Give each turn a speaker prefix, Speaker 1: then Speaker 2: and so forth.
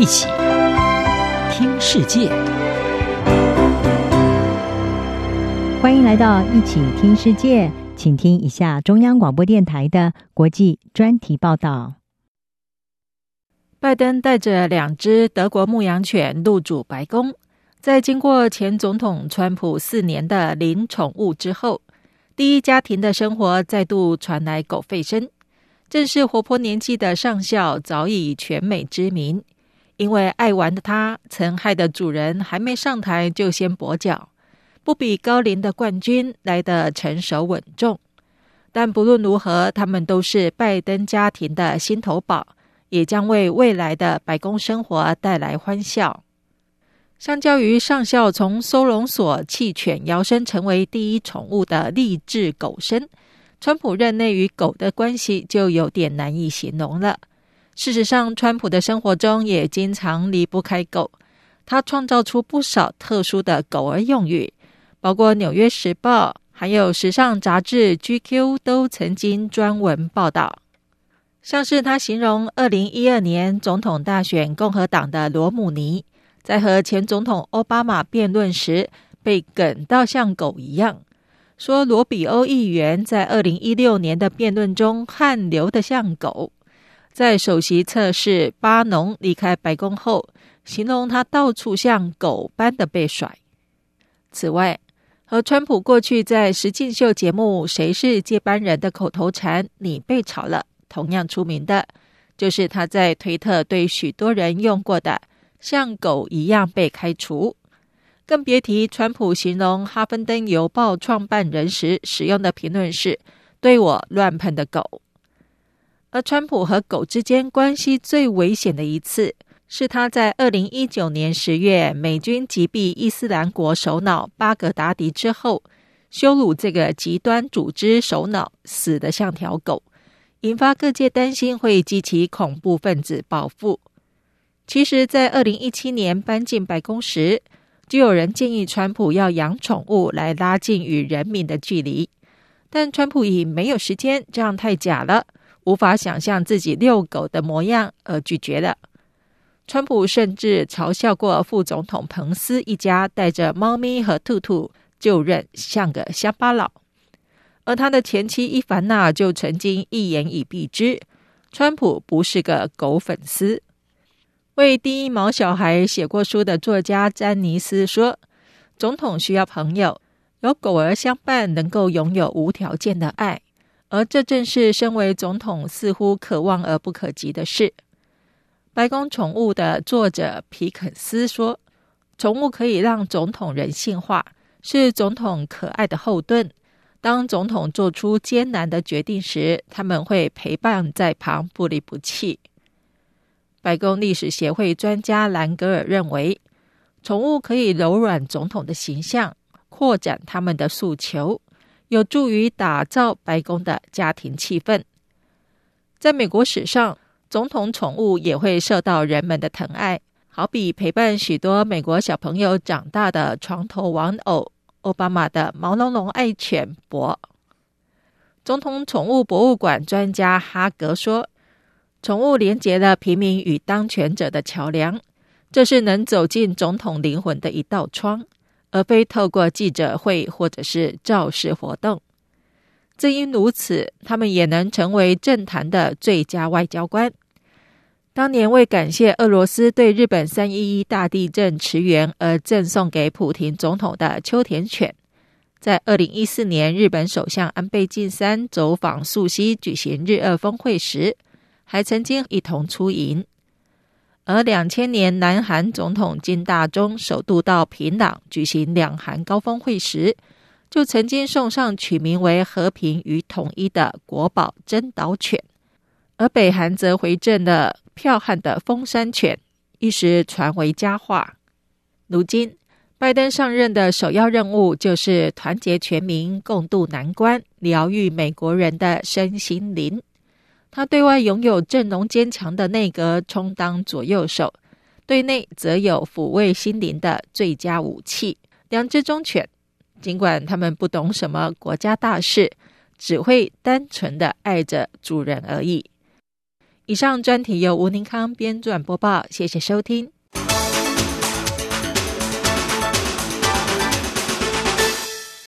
Speaker 1: 一起听世界，
Speaker 2: 欢迎来到一起听世界，请听一下中央广播电台的国际专题报道。
Speaker 3: 拜登带着两只德国牧羊犬入主白宫，在经过前总统川普四年的零宠物之后，第一家庭的生活再度传来狗吠声。正是活泼年纪的上校早已全美知名，因为爱玩的他曾害得主人还没上台就先跛脚，不比高龄的冠军来得成熟稳重。但不论如何，他们都是拜登家庭的心头宝，也将为未来的白宫生活带来欢笑。相较于上校从收容所弃犬摇身成为第一宠物的励志狗生。川普任内与狗的关系就有点难以形容了。事实上，川普的生活中也经常离不开狗。他创造出不少特殊的狗儿用语，包括《纽约时报》还有时尚杂志《GQ》都曾经专文报道。像是他形容二零一二年总统大选共和党的罗姆尼，在和前总统奥巴马辩论时被梗到像狗一样。说罗比欧议员在二零一六年的辩论中汗流得像狗，在首席测试巴农离开白宫后，形容他到处像狗般的被甩。此外，和川普过去在实境秀节目《谁是接班人》的口头禅“你被炒了”同样出名的，就是他在推特对许多人用过的“像狗一样被开除”。更别提川普形容《哈芬登邮报》创办人时使用的评论是“对我乱喷的狗”。而川普和狗之间关系最危险的一次，是他在二零一九年十月美军击毙伊斯兰国首脑巴格达迪之后，羞辱这个极端组织首脑死得像条狗，引发各界担心会激起恐怖分子报复。其实，在二零一七年搬进白宫时，就有人建议川普要养宠物来拉近与人民的距离，但川普以没有时间，这样太假了，无法想象自己遛狗的模样而拒绝了。川普甚至嘲笑过副总统彭斯一家带着猫咪和兔兔就任，像个乡巴佬。而他的前妻伊凡娜就曾经一言以蔽之：川普不是个狗粉丝。为第一毛小孩写过书的作家詹尼斯说：“总统需要朋友，有狗儿相伴，能够拥有无条件的爱，而这正是身为总统似乎可望而不可及的事。”白宫宠物的作者皮肯斯说：“宠物可以让总统人性化，是总统可爱的后盾。当总统做出艰难的决定时，他们会陪伴在旁，不离不弃。”白宫历史协会专家兰格尔认为，宠物可以柔软总统的形象，扩展他们的诉求，有助于打造白宫的家庭气氛。在美国史上，总统宠物也会受到人们的疼爱，好比陪伴许多美国小朋友长大的床头玩偶——奥巴马的毛茸茸爱犬博。总统宠物博物馆专家哈格说。宠物连接了平民与当权者的桥梁，这是能走进总统灵魂的一道窗，而非透过记者会或者是造势活动。正因如此，他们也能成为政坛的最佳外交官。当年为感谢俄罗斯对日本三一一大地震驰援而赠送给普廷总统的秋田犬，在二零一四年日本首相安倍晋三走访溯溪举行日俄峰会时，还曾经一同出营，而两千年南韩总统金大中首度到平壤举行两韩高峰会时，就曾经送上取名为“和平与统一”的国宝珍岛犬，而北韩则回赠了剽悍的丰山犬，一时传为佳话。如今，拜登上任的首要任务就是团结全民，共度难关，疗愈美国人的身心灵。他对外拥有阵容坚强的内阁充当左右手，对内则有抚慰心灵的最佳武器——两只忠犬。尽管他们不懂什么国家大事，只会单纯的爱着主人而已。以上专题由吴宁康编撰播报，谢谢收听。